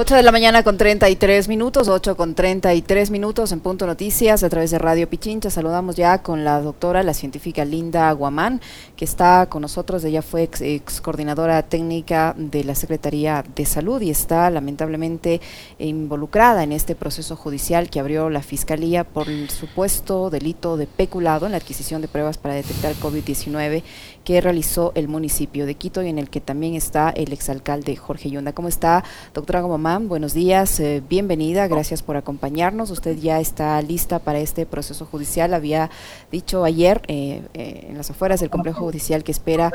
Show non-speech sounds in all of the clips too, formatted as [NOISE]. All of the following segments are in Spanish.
8 de la mañana con 33 minutos, 8 con 33 minutos en Punto Noticias a través de Radio Pichincha. Saludamos ya con la doctora, la científica Linda Guamán, que está con nosotros. Ella fue ex, coordinadora técnica de la Secretaría de Salud y está lamentablemente involucrada en este proceso judicial que abrió la Fiscalía por el supuesto delito de peculado en la adquisición de pruebas para detectar COVID-19 que realizó el municipio de Quito y en el que también está el exalcalde Jorge Yunda. ¿Cómo está, doctora Guamán? Buenos días, eh, bienvenida, gracias por acompañarnos. Usted ya está lista para este proceso judicial. Había dicho ayer eh, eh, en las afueras del complejo judicial que espera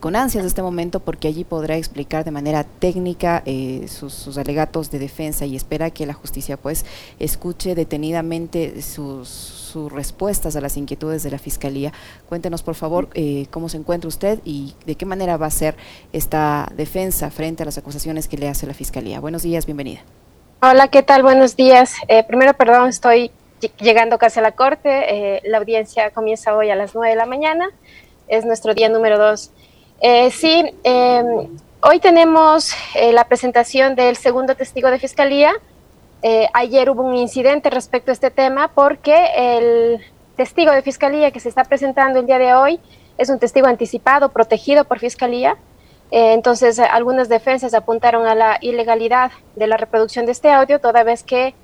con ansias este momento porque allí podrá explicar de manera técnica sus, sus alegatos de defensa y espera que la justicia pues escuche detenidamente sus sus respuestas a las inquietudes de la Fiscalía. Cuéntenos, por favor, eh, cómo se encuentra usted y de qué manera va a ser esta defensa frente a las acusaciones que le hace la Fiscalía. Buenos días, bienvenida. Hola, ¿qué tal? Buenos días. Eh, primero, perdón, estoy llegando casi a la corte. Eh, la audiencia comienza hoy a las 9 de la mañana. Es nuestro día número 2. sí, em, hoy tenemos la presentación del segundo testigo de Fiscalía, eh, ayer hubo un incidente respecto a este tema porque el testigo de fiscalía que se está presentando el día de hoy es un testigo anticipado, protegido por fiscalía. Eh, entonces, algunas defensas apuntaron a la ilegalidad de la reproducción de este audio, toda vez que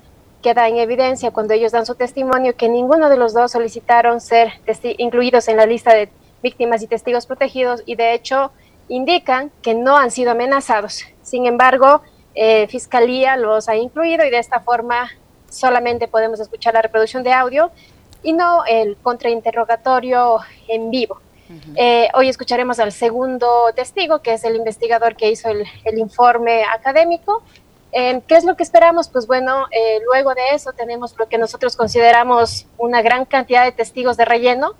queda en evidencia cuando ellos dan su testimonio que ninguno de los dos solicitaron ser incluidos en la lista de víctimas y testigos protegidos y de hecho indican que no han sido amenazados. Sin embargo, eh, Fiscalía los ha incluido y de esta forma solamente podemos escuchar la reproducción de audio y no el contrainterrogatorio en vivo. Eh, hoy escucharemos al segundo testigo, que es el investigador que hizo el, informe académico. Eh, ¿Qué es lo que esperamos? Pues bueno, luego de eso tenemos lo que nosotros consideramos una gran cantidad de testigos de relleno,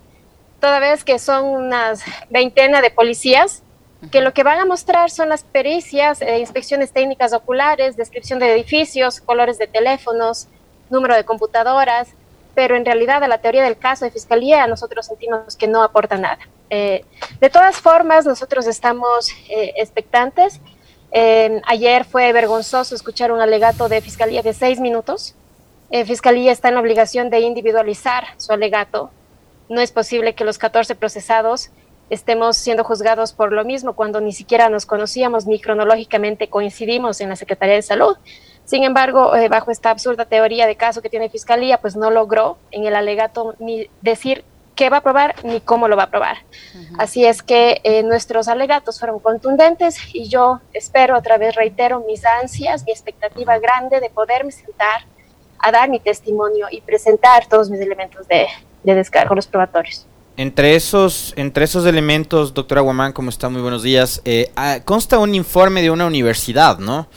toda vez que son unas veintena de policías que lo que van a mostrar son las pericias, eh, inspecciones técnicas oculares, descripción de edificios, colores de teléfonos, número de computadoras, pero en realidad a la teoría del caso de fiscalía nosotros sentimos que no aporta nada. Eh, de todas formas, nosotros estamos eh, expectantes. ayer fue vergonzoso escuchar un alegato de fiscalía de seis minutos. fiscalía está en la obligación de individualizar su alegato. No es posible que los 14 procesados estemos siendo juzgados por lo mismo cuando ni siquiera nos conocíamos ni cronológicamente coincidimos en la Secretaría de Salud. Sin embargo, eh, bajo esta absurda teoría de caso que tiene Fiscalía, pues no logró en el alegato ni decir qué va a probar ni cómo lo va a probar. Así es que eh, nuestros alegatos fueron contundentes y yo espero, otra vez reitero, mis ansias, mi expectativa grande de poderme sentar a dar mi testimonio y presentar todos mis elementos de, de descargo, los probatorios. Entre esos, entre esos elementos, doctora Guamán, ¿cómo está? Muy buenos días. Eh, ah, consta un informe de una universidad, ¿no?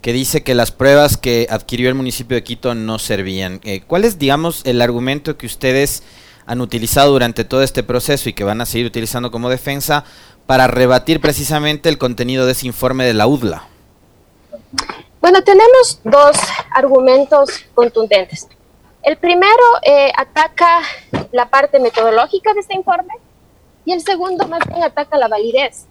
Que dice que las pruebas que adquirió el municipio de Quito no servían. Eh, ¿Cuál es, digamos, el argumento que ustedes han utilizado durante todo este proceso y que van a seguir utilizando como defensa para rebatir precisamente el contenido de ese informe de la UDLA? Bueno, tenemos dos argumentos contundentes. El primero eh, ataca la parte metodológica de este informe y el segundo más bien ataca la validez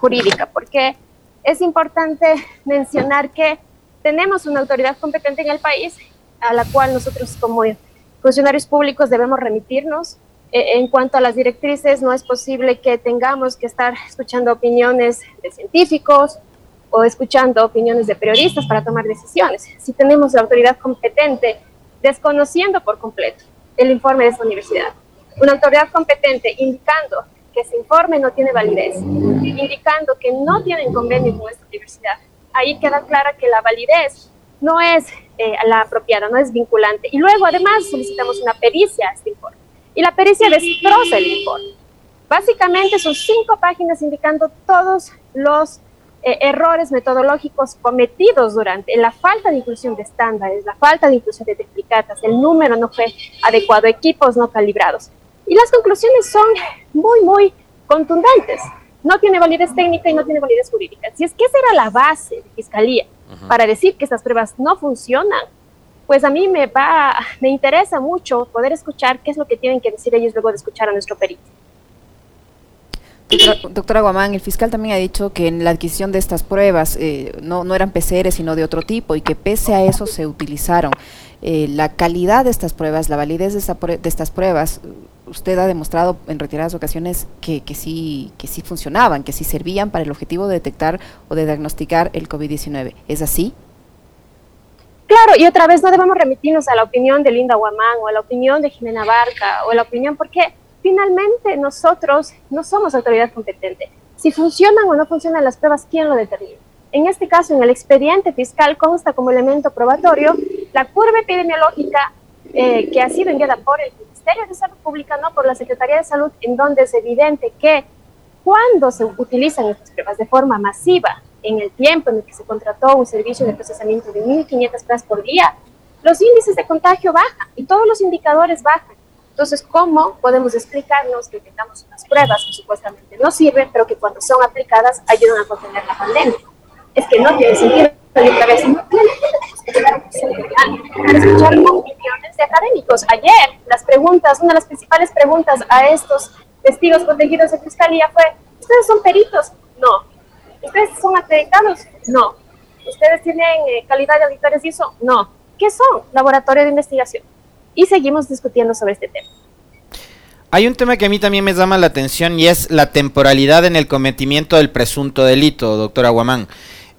jurídica, porque es importante mencionar que tenemos una autoridad competente en el país a la cual nosotros como funcionarios públicos debemos remitirnos. Eh, en cuanto a las directrices, no es posible que tengamos que estar escuchando opiniones de científicos o escuchando opiniones de periodistas para tomar decisiones. Si tenemos la autoridad competente desconociendo por completo el informe de esa universidad. Una autoridad competente indicando que ese informe no tiene validez, indicando que no tienen convenio con esta universidad. Ahí queda clara que la validez no es eh, la apropiada, no es vinculante. Y luego, además, solicitamos una pericia a este informe. Y la pericia destroza el informe. Básicamente son cinco páginas indicando todos los eh, errores metodológicos cometidos durante la falta de inclusión de estándares, la falta de inclusión de triplicatas, el número no fue adecuado, equipos no calibrados. Y las conclusiones son muy, muy contundentes. No tiene validez técnica y no tiene validez jurídica. Si es que esa era la base de Fiscalía para decir que estas pruebas no funcionan, pues a mí me va, me interesa mucho poder escuchar qué es lo que tienen que decir ellos luego de escuchar a nuestro perito. Doctora, Guamán, el fiscal también ha dicho que en la adquisición de estas pruebas eh, no, no eran PCR, sino de otro tipo, y que pese a eso se utilizaron. Eh, la calidad de estas pruebas, la validez de, de, estas pruebas, usted ha demostrado en retiradas ocasiones que, que, sí, que sí funcionaban, que sí servían para el objetivo de detectar o de diagnosticar el COVID-19. ¿Es así? Claro, y otra vez no debemos remitirnos a la opinión de Linda Guamán o a la opinión de Jimena Barca o a la opinión porque finalmente nosotros no somos autoridad competente. Si funcionan o no funcionan las pruebas, ¿quién lo determina? En este caso, en el expediente fiscal consta como elemento probatorio la curva epidemiológica eh, que ha sido enviada por el Ministerio de Salud Pública, no por la Secretaría de Salud, en donde es evidente que cuando se utilizan estas pruebas de forma masiva, en el tiempo en el que se contrató un servicio de procesamiento de 1.500 pruebas por día, los índices de contagio bajan y todos los indicadores bajan. Entonces, ¿cómo podemos explicarnos que tengamos unas pruebas que supuestamente no sirven, pero que cuando son aplicadas ayudan a contener la pandemia? Es que no tiene sentido. Y otra vez, escuchar opiniones de académicos. Ayer, las preguntas, una de las principales preguntas a estos testigos protegidos de fiscalía fue, ¿ustedes son peritos? No. ¿Ustedes son acreditados? No. ¿Ustedes tienen eh, calidad de auditores y eso? No. ¿Qué son? Laboratorio de investigación y seguimos discutiendo sobre este tema. Hay un tema que a mí también me llama la atención y es la temporalidad en el cometimiento del presunto delito, doctora Guamán.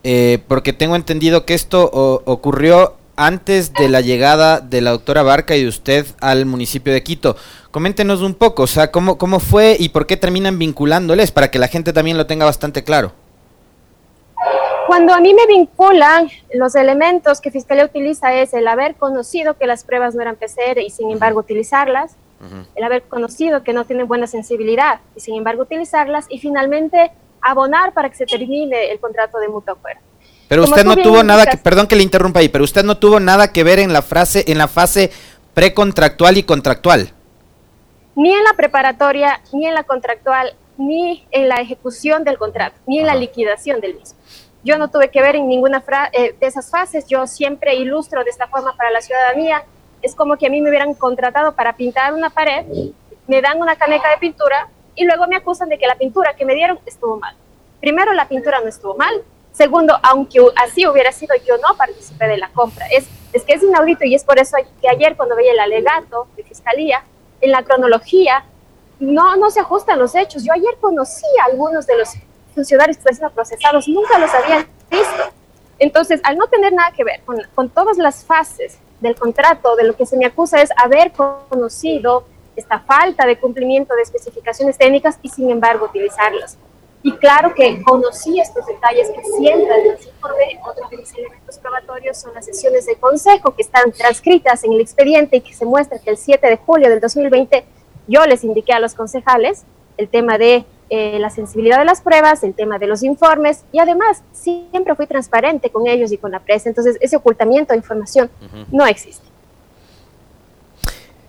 Eh, porque tengo entendido que esto ocurrió antes de la llegada de la doctora Barca y de usted al municipio de Quito. Coméntenos un poco, o sea, cómo, cómo fue y por qué terminan vinculándoles, para que la gente también lo tenga bastante claro. Cuando a mí me vinculan, los elementos que Fiscalía utiliza es el haber conocido que las pruebas no eran PCR y sin embargo utilizarlas, el haber conocido que no tienen buena sensibilidad y sin embargo utilizarlas, y finalmente abonar para que se termine el contrato de mutuo acuerdo. Pero usted no tuvo nada que, perdón que le interrumpa ahí, pero usted no tuvo nada que ver en la frase, en la fase precontractual y contractual. Ni en la preparatoria, ni en la contractual, ni en la ejecución del contrato, ni en la liquidación del mismo. Yo no tuve que ver en ninguna eh, de esas fases, yo siempre ilustro de esta forma para la ciudadanía. Es como que a mí me hubieran contratado para pintar una pared, me dan una caneca de pintura y luego me acusan de que la pintura que me dieron estuvo mal. Primero, la pintura no estuvo mal. Segundo, aunque así hubiera sido, yo no participé de la compra. Es, es que es inaudito y es por eso que ayer cuando veía el alegato de fiscalía, en la cronología, no, no se ajustan los hechos. Yo ayer conocí a algunos de los funcionarios que están siendo procesados nunca los habían visto. Entonces, al no tener nada que ver con, con todas las fases del contrato, de lo que se me acusa es haber conocido esta falta de cumplimiento de especificaciones técnicas y sin embargo utilizarlas. Y claro que conocí estos detalles que siempre el informe. Otro de los elementos probatorios son las sesiones de consejo que están transcritas en el expediente y que se muestra que el 7 de julio del 2020 yo les indiqué a los concejales el tema de eh, la sensibilidad de las pruebas, el tema de los informes y además siempre fui transparente con ellos y con la prensa, entonces ese ocultamiento de información no existe.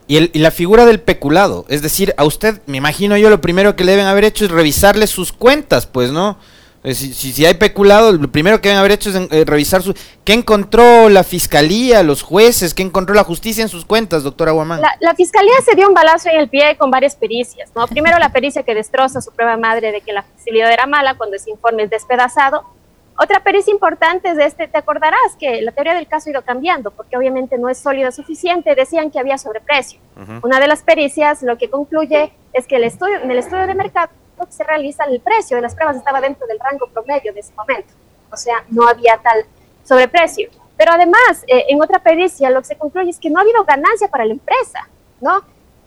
Y, el, y, la figura del peculado, es decir, a usted, me imagino yo, lo primero que le deben haber hecho es revisarle sus cuentas, pues, ¿no? Eh, si, si, hay peculado, lo primero que deben haber hecho es eh, revisar su... ¿Qué encontró la fiscalía, los jueces? ¿Qué encontró la justicia en sus cuentas, doctora Guamán? La, fiscalía se dio un balazo en el pie con varias pericias, ¿no? Primero la pericia que destroza su prueba madre de que la facilidad era mala cuando ese informe es despedazado. Otra pericia importante es de este, te acordarás que la teoría del caso ha ido cambiando, porque obviamente no es sólida suficiente, decían que había sobreprecio. Una de las pericias lo que concluye es que el estudio, en el estudio de mercado que se realiza, el precio de las pruebas estaba dentro del rango promedio de ese momento. O sea, no había tal sobreprecio. Pero además, eh, en otra pericia, lo que se concluye es que no ha habido ganancia para la empresa, ¿no?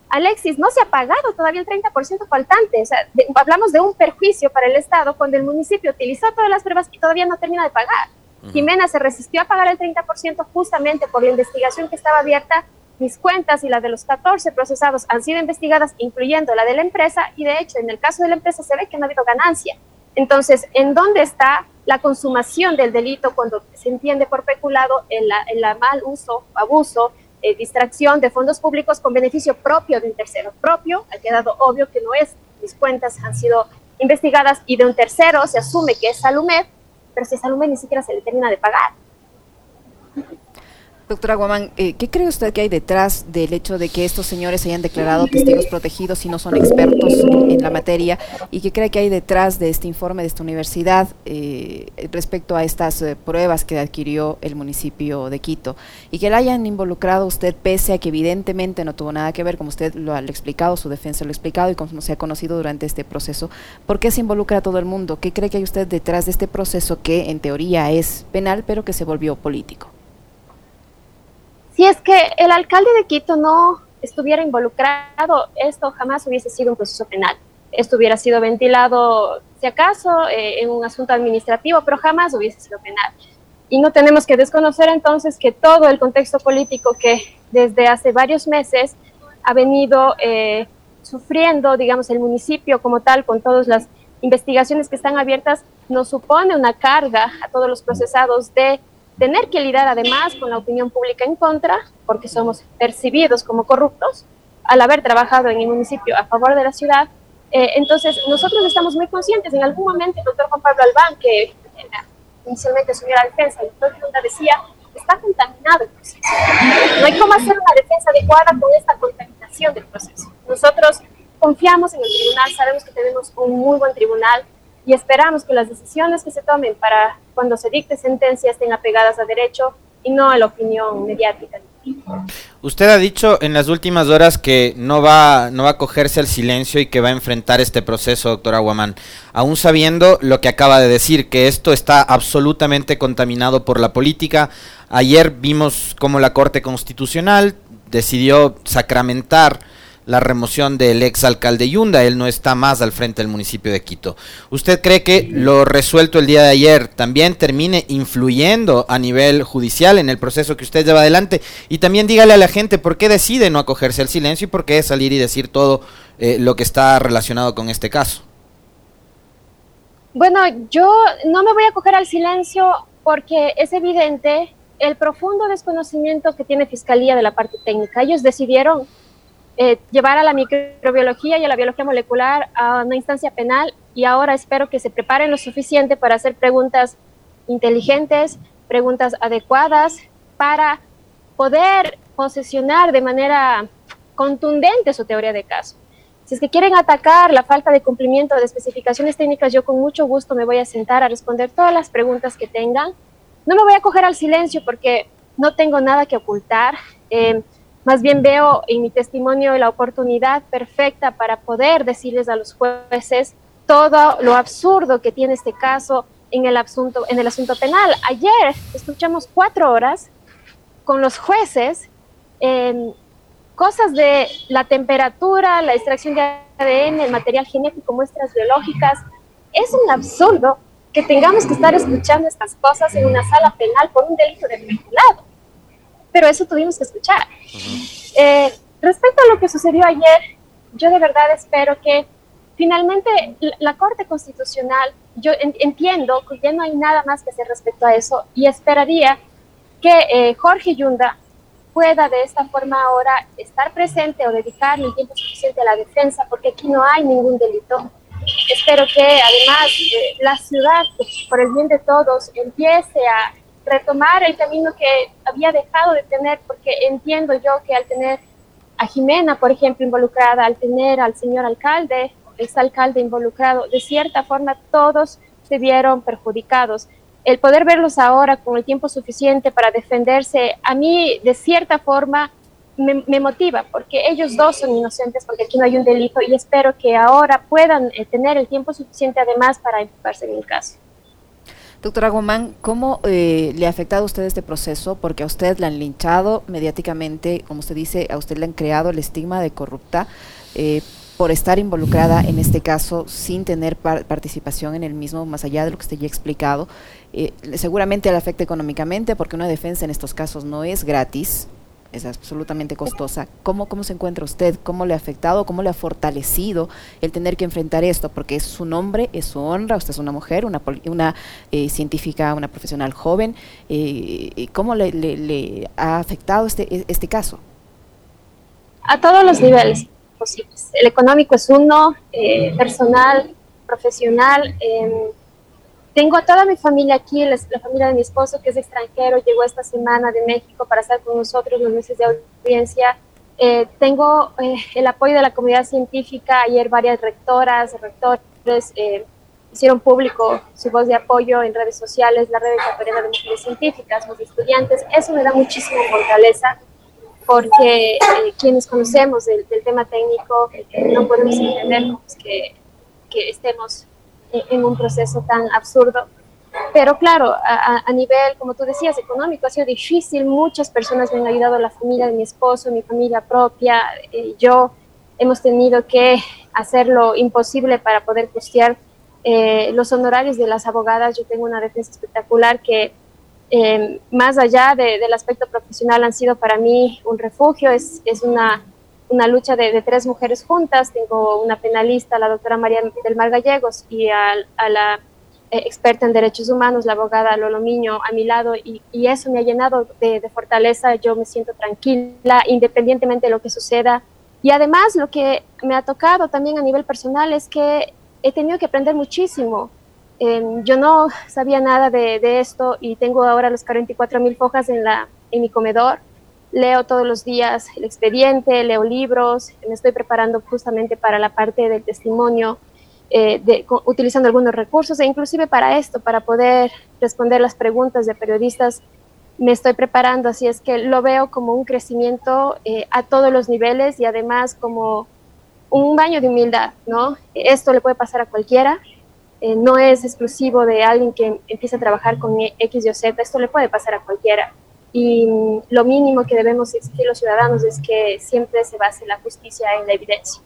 Alexis, no se ha pagado todavía el 30% faltante. O sea, hablamos de un perjuicio para el Estado cuando el municipio utilizó todas las pruebas y todavía no termina de pagar. Jimena se resistió a pagar el 30% justamente por la investigación que estaba abierta mis cuentas y las de los 14 procesados han sido investigadas, incluyendo la de la empresa, y de hecho en el caso de la empresa se ve que no ha habido ganancia. Entonces, ¿en dónde está la consumación del delito cuando se entiende por peculado el, el mal uso, abuso, eh, distracción de fondos públicos con beneficio propio de un tercero? Propio, ha quedado obvio que no es, mis cuentas han sido investigadas y de un tercero se asume que es Salumed, pero si Salumed ni siquiera se le termina de pagar. Doctora Guamán, eh, ¿qué cree usted que hay detrás del hecho de que estos señores se hayan declarado testigos protegidos y no son expertos en, la materia? ¿Y qué cree que hay detrás de este informe de esta universidad eh, respecto a estas eh, pruebas que adquirió el municipio de Quito? Y que la hayan involucrado usted pese a que evidentemente no tuvo nada que ver, como usted lo ha explicado, su defensa lo ha explicado y como se ha conocido durante este proceso. ¿Por qué se involucra a todo el mundo? ¿Qué cree que hay usted detrás de este proceso que en teoría es penal pero que se volvió político? Si es que el alcalde de Quito no estuviera involucrado, esto jamás hubiese sido un proceso penal. Esto hubiera sido ventilado, si acaso, eh, en un asunto administrativo, pero jamás hubiese sido penal. Y no tenemos que desconocer entonces que todo el contexto político que desde hace varios meses ha venido eh, sufriendo, digamos, el municipio como tal, con todas las investigaciones que están abiertas, nos supone una carga a todos los procesados de tener que lidiar además con la opinión pública en contra, porque somos percibidos como corruptos, al haber trabajado en el municipio a favor de la ciudad. Eh, entonces, nosotros estamos muy conscientes. En algún momento, el doctor Juan Pablo Albán, que eh, inicialmente asumió la defensa, el doctor Funda decía, está contaminado el proceso. No hay cómo hacer una defensa adecuada con esta contaminación del proceso. Nosotros confiamos en el tribunal, sabemos que tenemos un muy buen tribunal, y esperamos que las decisiones que se tomen para cuando se dicte sentencia estén apegadas a derecho y no a la opinión mediática. Usted ha dicho en las últimas horas que no va, no va a cogerse al silencio y que va a enfrentar este proceso, doctor Aguaman, aún sabiendo lo que acaba de decir, que esto está absolutamente contaminado por la política. Ayer vimos cómo la Corte Constitucional decidió sacramentar la remoción del ex alcalde Yunda, él no está más al frente del municipio de Quito. ¿Usted cree que lo resuelto el día de ayer también termine influyendo a nivel judicial en el proceso que usted lleva adelante? Y también dígale a la gente por qué decide no acogerse al silencio y por qué salir y decir todo eh, lo que está relacionado con este caso. Bueno, yo no me voy a acoger al silencio porque es evidente el profundo desconocimiento que tiene Fiscalía de la parte técnica. Ellos decidieron eh, llevar a la microbiología y a la biología molecular a una instancia penal y ahora espero que se preparen lo suficiente para hacer preguntas inteligentes, preguntas adecuadas para poder posesionar de manera contundente su teoría de caso. Si es que quieren atacar la falta de cumplimiento de especificaciones técnicas, yo con mucho gusto me voy a sentar a responder todas las preguntas que tengan. No me voy a coger al silencio porque no tengo nada que ocultar. Eh, más bien veo en mi testimonio la oportunidad perfecta para poder decirles a los jueces todo lo absurdo que tiene este caso en el asunto, en el asunto penal. Ayer escuchamos cuatro horas con los jueces en cosas de la temperatura, la extracción de ADN, el material genético, muestras biológicas. Es un absurdo que tengamos que estar escuchando estas cosas en una sala penal por un delito de peculado pero eso tuvimos que escuchar. Eh, respecto a lo que sucedió ayer, yo de verdad espero que finalmente la Corte Constitucional, yo entiendo que ya no hay nada más que hacer respecto a eso y esperaría que eh, Jorge Yunda pueda de esta forma ahora estar presente o dedicarle el tiempo suficiente a la defensa, porque aquí no hay ningún delito. Espero que además eh, la ciudad, por el bien de todos, empiece a retomar el camino que había dejado de tener, porque entiendo yo que al tener a Jimena, por ejemplo, involucrada, al tener al señor alcalde, exalcalde involucrado, de cierta forma todos se vieron perjudicados. El poder verlos ahora con el tiempo suficiente para defenderse, a mí de cierta forma me, motiva, porque ellos dos son inocentes, porque aquí no hay un delito y espero que ahora puedan eh, tener el tiempo suficiente además para enfocarse en el caso. Doctora Guzmán, ¿cómo eh, le ha afectado a usted este proceso? Porque a usted la han linchado mediáticamente, como usted dice, a usted le han creado el estigma de corrupta eh, por estar involucrada en este caso sin tener participación en el mismo, más allá de lo que usted ya ha explicado. Eh, seguramente le afecta económicamente porque una defensa en estos casos no es gratis, es absolutamente costosa. ¿Cómo, ¿Cómo se encuentra usted? ¿Cómo le ha afectado? ¿Cómo le ha fortalecido el tener que enfrentar esto? Porque es su nombre, es su honra, usted es una mujer, una, una eh, científica, una profesional joven. Eh, ¿Cómo le, le, ha afectado este, e, este caso? A todos los niveles posibles. El económico es uno, eh, personal, profesional. Tengo a toda mi familia aquí, la, familia de mi esposo que es extranjero, llegó esta semana de México para estar con nosotros los meses de audiencia. Eh, tengo eh, el apoyo de la comunidad científica, ayer varias rectoras, rectores eh, hicieron público su voz de apoyo en redes sociales, la red ecuatoriana de mujeres científicas, los estudiantes, eso me da muchísima fortaleza porque quienes conocemos del, tema técnico no podemos entender que, que estemos en un proceso tan absurdo. Pero claro, a, nivel, como tú decías, económico ha sido difícil. Muchas personas me han ayudado, la familia de mi esposo, mi familia propia, eh, yo. Hemos tenido que hacer lo imposible para poder costear eh, los honorarios de las abogadas. Yo tengo una defensa espectacular que, eh, más allá del aspecto profesional, han sido para mí un refugio. Es, es una una lucha de, tres mujeres juntas. Tengo una penalista, la doctora María del Mar Gallegos, y a, la eh, experta en derechos humanos, la abogada Lolo Miño, a mi lado, y, eso me ha llenado de, fortaleza. Yo me siento tranquila, independientemente de lo que suceda. Y además, lo que me ha tocado también a nivel personal es que he tenido que aprender muchísimo. yo no sabía nada de, de, esto y tengo ahora los 44 mil fojas en, en mi comedor leo todos los días el expediente, leo libros, me estoy preparando justamente para la parte del testimonio, eh, de, utilizando algunos recursos e inclusive para esto, para poder responder las preguntas de periodistas, me estoy preparando, así es que lo veo como un crecimiento eh, a todos los niveles y además como un baño de humildad, ¿no? Esto le puede pasar a cualquiera, eh, no es exclusivo de alguien que empieza a trabajar con X y Z, esto le puede pasar a cualquiera y lo mínimo que debemos exigir los ciudadanos es que siempre se base la justicia en la evidencia.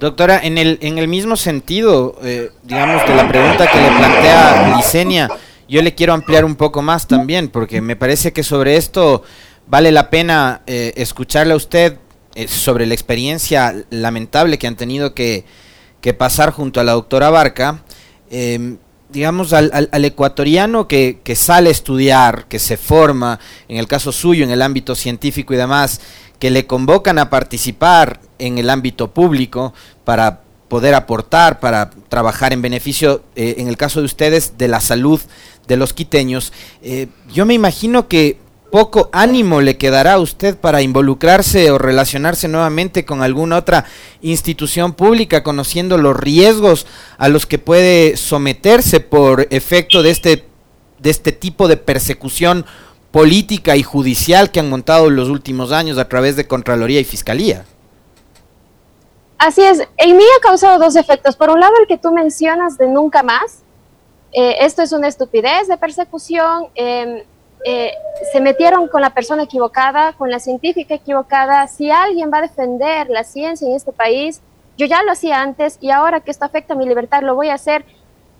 Doctora, en el, en el mismo sentido, eh, digamos, de la pregunta que le plantea Licenia, yo le quiero ampliar un poco más también, porque me parece que sobre esto vale la pena eh, escucharle a usted eh, sobre la experiencia lamentable que han tenido que, que pasar junto a la doctora Barca. Digamos, al, al, ecuatoriano que, que, sale a estudiar, que se forma, en el caso suyo, en el ámbito científico y demás, que le convocan a participar en el ámbito público para poder aportar, para trabajar en beneficio, eh, en el caso de ustedes, de la salud de los quiteños, eh, yo me imagino que poco ánimo le quedará a usted para involucrarse o relacionarse nuevamente con alguna otra institución pública, conociendo los riesgos a los que puede someterse por efecto de este, de este tipo de persecución política y judicial que han montado en los últimos años a través de Contraloría y Fiscalía. Así es, en mí ha causado dos efectos. Por un lado, el que tú mencionas de nunca más. Eh, esto es una estupidez de persecución. Em, eh, se metieron con la persona equivocada, con la científica equivocada. Si alguien va a defender la ciencia en este país, yo ya lo hacía antes y ahora que esto afecta a mi libertad, lo voy a hacer,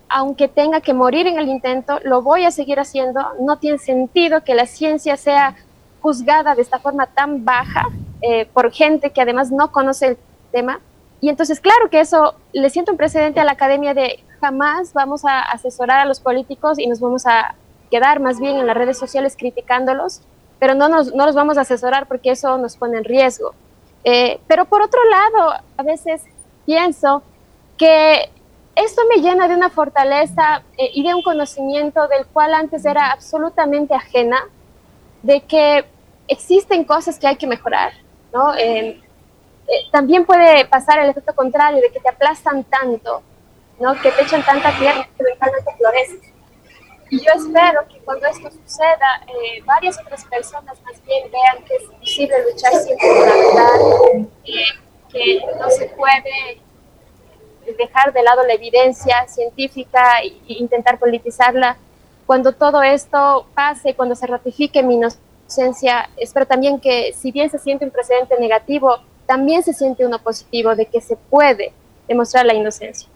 aunque tenga que morir en el intento, lo voy a seguir haciendo. No tiene sentido que la ciencia sea juzgada de esta forma tan baja eh, por gente que además no conoce el tema. Y entonces, claro que eso le siento un precedente a la academia de jamás vamos a asesorar a los políticos y nos vamos a quedar más bien en las redes sociales criticándolos, pero no, nos, no los vamos a asesorar porque eso nos pone en riesgo. Eh, pero por otro lado, a veces pienso que esto me llena de una fortaleza eh, y de un conocimiento del cual antes era absolutamente ajena, de que existen cosas que hay que mejorar, ¿no? Eh, también puede pasar el efecto contrario, de que te aplastan tanto, ¿no? Que te echan tanta tierra que eventualmente floreces. Yo espero que cuando esto suceda, eh, varias otras personas más bien vean que es posible luchar siempre por la verdad, que no se puede dejar de lado la evidencia científica e, intentar politizarla. Cuando todo esto pase, cuando se ratifique mi inocencia, espero también que si bien se siente un precedente negativo, también se siente uno positivo de que se puede demostrar la inocencia.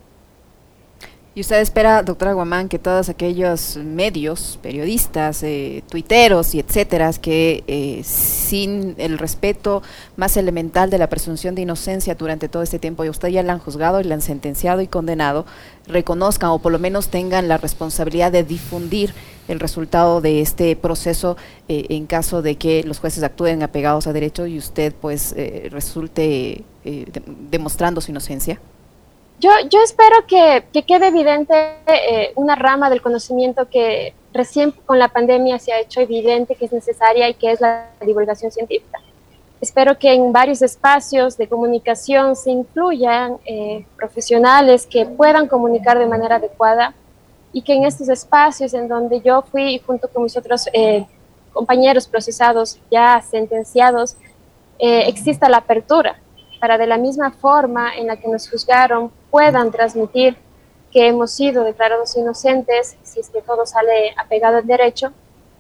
Y usted espera, doctora Guamán, que todos aquellos medios, periodistas, eh, tuiteros y etcétera, que eh, sin el respeto más elemental de la presunción de inocencia durante todo este tiempo, y usted ya la han juzgado y la han sentenciado y condenado, reconozcan o por lo menos tengan la responsabilidad de difundir el resultado de este proceso eh, en caso de que los jueces actúen apegados a derecho y usted pues resulte demostrando su inocencia? Yo, yo espero que, que quede evidente eh, una rama del conocimiento que recién con la pandemia se ha hecho evidente que es necesaria y que es la divulgación científica. Espero que en varios espacios de comunicación se incluyan eh, profesionales que puedan comunicar de manera adecuada y que en estos espacios en donde yo fui junto con mis otros eh, compañeros procesados ya sentenciados, eh, exista la apertura para de la misma forma en la que nos juzgaron puedan transmitir que hemos sido declarados inocentes si es que todo sale apegado al derecho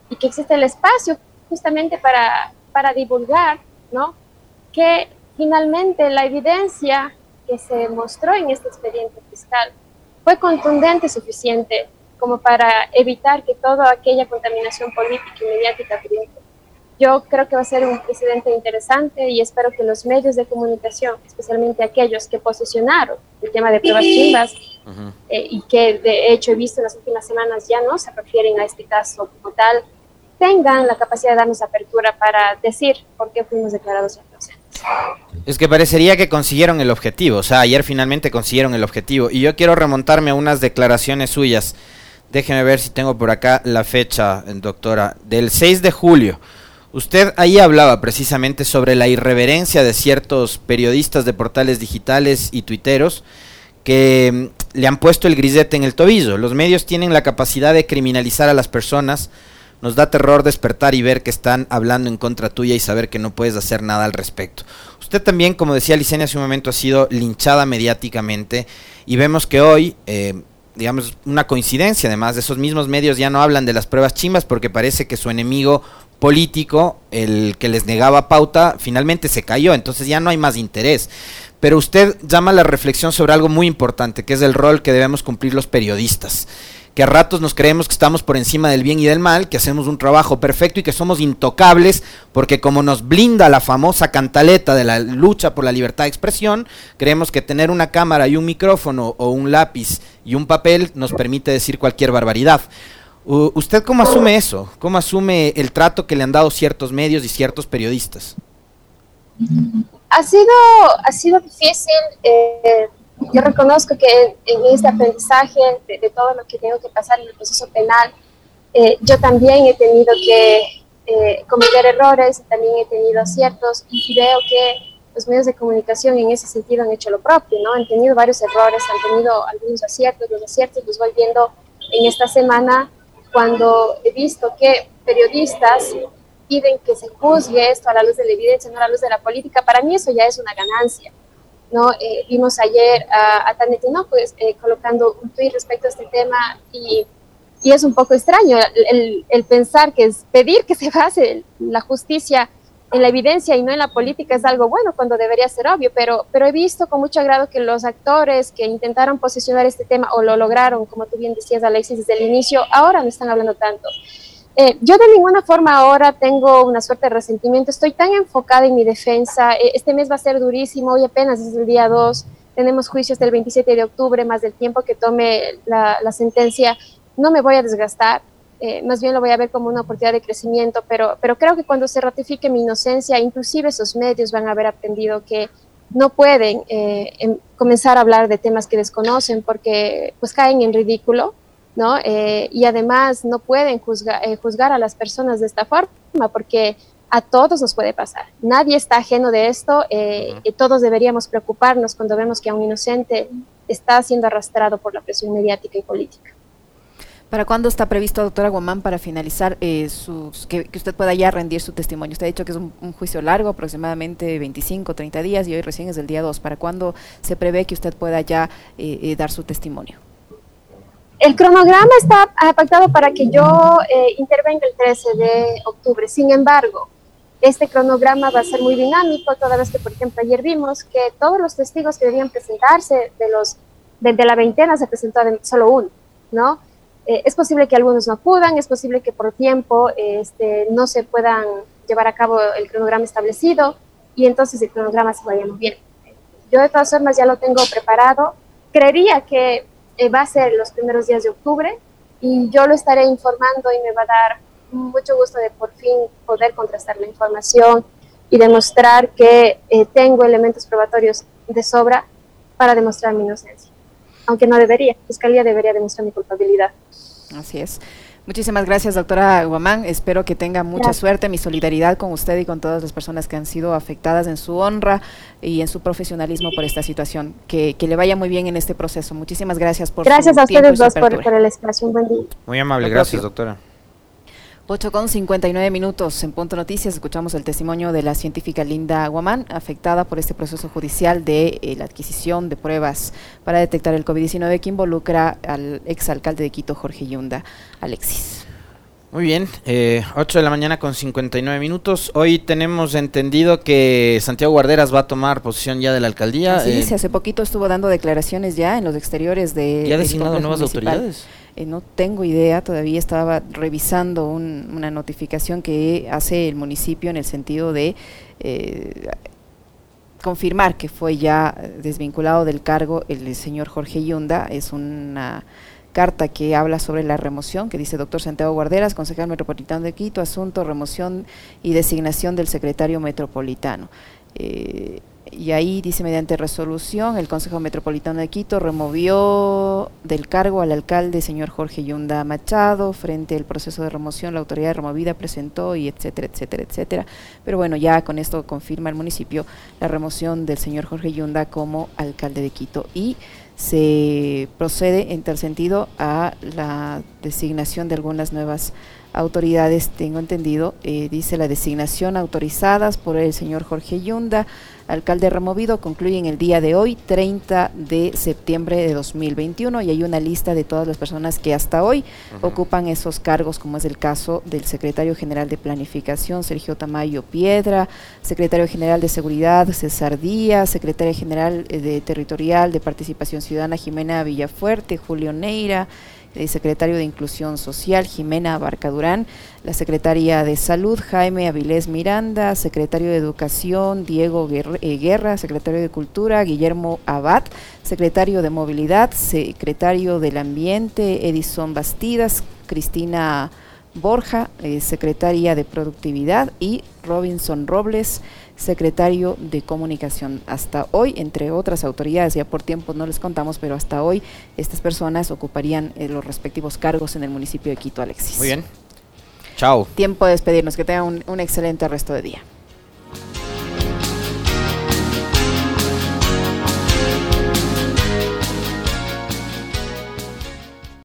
y que existe el espacio justamente para, para divulgar ¿no? que finalmente la evidencia que se mostró en este expediente fiscal fue contundente suficiente como para evitar que toda aquella contaminación política y mediática Yo creo que va a ser un precedente interesante y espero que los medios de comunicación, especialmente aquellos que posicionaron el tema de pruebas chimbas eh, y que de hecho he visto en las últimas semanas ya no se refieren a este caso como tal, tengan la capacidad de darnos apertura para decir por qué fuimos declarados inocentes. Es que parecería que consiguieron el objetivo, o sea, ayer finalmente consiguieron el objetivo. Y yo quiero remontarme a unas declaraciones suyas. Déjeme ver si tengo por acá la fecha, doctora, del 6 de julio. Usted ahí hablaba precisamente sobre la irreverencia de ciertos periodistas de portales digitales y tuiteros que mm, le han puesto el grisete en el tobillo. Los medios tienen la capacidad de criminalizar a las personas nos da terror despertar y ver que están hablando en contra tuya y saber que no puedes hacer nada al respecto. Usted también, como decía Licenia hace un momento, ha sido linchada mediáticamente y vemos que hoy, eh, digamos, una coincidencia además, de esos mismos medios ya no hablan de las pruebas chimbas porque parece que su enemigo político, el que les negaba pauta, finalmente se cayó, entonces ya no hay más interés. Pero usted llama la reflexión sobre algo muy importante, que es el rol que debemos cumplir los periodistas que a ratos nos creemos que estamos por encima del bien y del mal, que hacemos un trabajo perfecto y que somos intocables, porque como nos blinda la famosa cantaleta de la lucha por la libertad de expresión, creemos que tener una cámara y un micrófono o un lápiz y un papel nos permite decir cualquier barbaridad. ¿Usted cómo asume eso? ¿Cómo asume el trato que le han dado ciertos medios y ciertos periodistas? Ha sido, ha sido difícil. Eh, yo reconozco que en, este aprendizaje de, todo lo que tengo que pasar en el proceso penal, eh, yo también he tenido que eh, cometer errores, también he tenido aciertos y veo que los medios de comunicación en ese sentido han hecho lo propio, ¿no? Han tenido varios errores, han tenido algunos aciertos, los aciertos los voy viendo en esta semana cuando he visto que periodistas piden que se juzgue esto a la luz de la evidencia, no a la luz de la política, para mí eso ya es una ganancia. ¿no? Eh, vimos ayer a, a Tanetino pues, eh, colocando un tweet respecto a este tema y, y es un poco extraño el, el, pensar que es pedir que se [LAUGHS] base la justicia en la evidencia y no en la política es algo bueno cuando debería ser obvio, pero, pero he visto con mucho agrado que los actores que intentaron posicionar este tema o lo lograron, como tú bien decías Alexis, desde el inicio, ahora no están hablando tanto. Eh, yo de ninguna forma ahora tengo una suerte de resentimiento, estoy tan enfocada en mi defensa, eh, este mes va a ser durísimo, hoy apenas es el día 2, tenemos juicios del 27 de octubre, más del tiempo que tome la, sentencia, no me voy a desgastar, eh, más bien lo voy a ver como una oportunidad de crecimiento, pero, pero creo que cuando se ratifique mi inocencia, inclusive esos medios van a haber aprendido que no pueden em, comenzar a hablar de temas que desconocen porque pues caen en ridículo ¿no? Eh, y además no pueden eh, juzgar, a las personas de esta forma porque a todos nos puede pasar. Nadie está ajeno de esto eh, y todos deberíamos preocuparnos cuando vemos que a un inocente está siendo arrastrado por la presión mediática y política. ¿Para cuándo está previsto, doctora Guamán, para finalizar sus, que, usted pueda ya rendir su testimonio? Usted ha dicho que es un, juicio largo, aproximadamente 25, 30 días, y hoy recién es el día 2. ¿Para cuándo se prevé que usted pueda ya dar su testimonio? El cronograma está pactado para que yo eh, intervenga el 13 de octubre. Sin embargo, este cronograma va a ser muy dinámico, toda vez que, por ejemplo, ayer vimos que todos los testigos que debían presentarse, de, los, de, la veintena, se presentó solo uno, ¿no? Eh, es posible que algunos no acudan, es posible que por tiempo este, no se puedan llevar a cabo el cronograma establecido y entonces el cronograma se vaya bien. Yo de todas formas ya lo tengo preparado. Creería que eh, va a ser los primeros días de octubre y yo lo estaré informando y me va a dar mucho gusto de por fin poder contrastar la información y demostrar que eh, tengo elementos probatorios de sobra para demostrar mi inocencia. Aunque no debería, Fiscalía debería demostrar mi culpabilidad. Así es. Muchísimas gracias, doctora Guamán. Espero que tenga mucha suerte. Mi solidaridad con usted y con todas las personas que han sido afectadas en su honra y en su profesionalismo por esta situación. Que, le vaya muy bien en este proceso. Muchísimas gracias por Gracias a ustedes dos por, por, el espacio. Un buen día. Muy amable, gracias, doctora. 8 con 59 minutos en Punto Noticias escuchamos el testimonio de la científica Linda Guamán, afectada por este proceso judicial de eh, la adquisición de pruebas para detectar el COVID-19 que involucra al exalcalde de Quito, Jorge Yunda. Alexis. Muy bien, eh, 8 de la mañana con 59 minutos. Hoy tenemos entendido que Santiago Guarderas va a tomar posición ya de la alcaldía. Sí, eh, hace poquito estuvo dando declaraciones ya en los exteriores de... ¿Ya ha designado nuevas autoridades? Eh, no tengo idea, todavía estaba revisando una notificación que hace el municipio en el sentido de eh, confirmar que fue ya desvinculado del cargo el señor Jorge Yunda. Es una carta que habla sobre la remoción, que dice doctor Santiago Guarderas, concejal metropolitano de Quito, asunto, remoción y designación del secretario metropolitano. Eh, y ahí dice mediante resolución el Consejo Metropolitano de Quito removió del cargo al alcalde señor Jorge Yunda Machado. Frente al proceso de remoción la autoridad removida presentó y etcétera etcétera etcétera. Pero bueno ya con esto confirma el municipio la remoción del señor Jorge Yunda como alcalde de Quito. Y se procede en tal sentido a la designación de algunas nuevas autoridades, tengo entendido, eh, dice la designación autorizadas por el señor Jorge Yunda, alcalde removido, concluye en el día de hoy, 30 de septiembre de 2021, y hay una lista de todas las personas que hasta hoy ocupan esos cargos, como es el caso del secretario general de Planificación, Sergio Tamayo Piedra, secretario general de Seguridad, César Díaz, secretaria general eh, de Territorial de Participación Ciudadana, Jimena Villafuerte, Julio Neira, el secretario de Inclusión Social, Jimena Barca Durán, la secretaria de Salud, Jaime Avilés Miranda, secretario de Educación, Diego eh, Guerra, secretario de Cultura, Guillermo Abad, secretario de Movilidad, secretario del Ambiente, Edison Bastidas, Cristina Borja, eh, secretaria de Productividad, y Robinson Robles, secretario de Comunicación. Hasta hoy, entre otras autoridades, ya por tiempo no les contamos, pero hasta hoy estas personas ocuparían eh, los respectivos cargos en el municipio de Quito, Alexis. Muy bien. Chao. Tiempo de despedirnos, que tengan un excelente resto de día.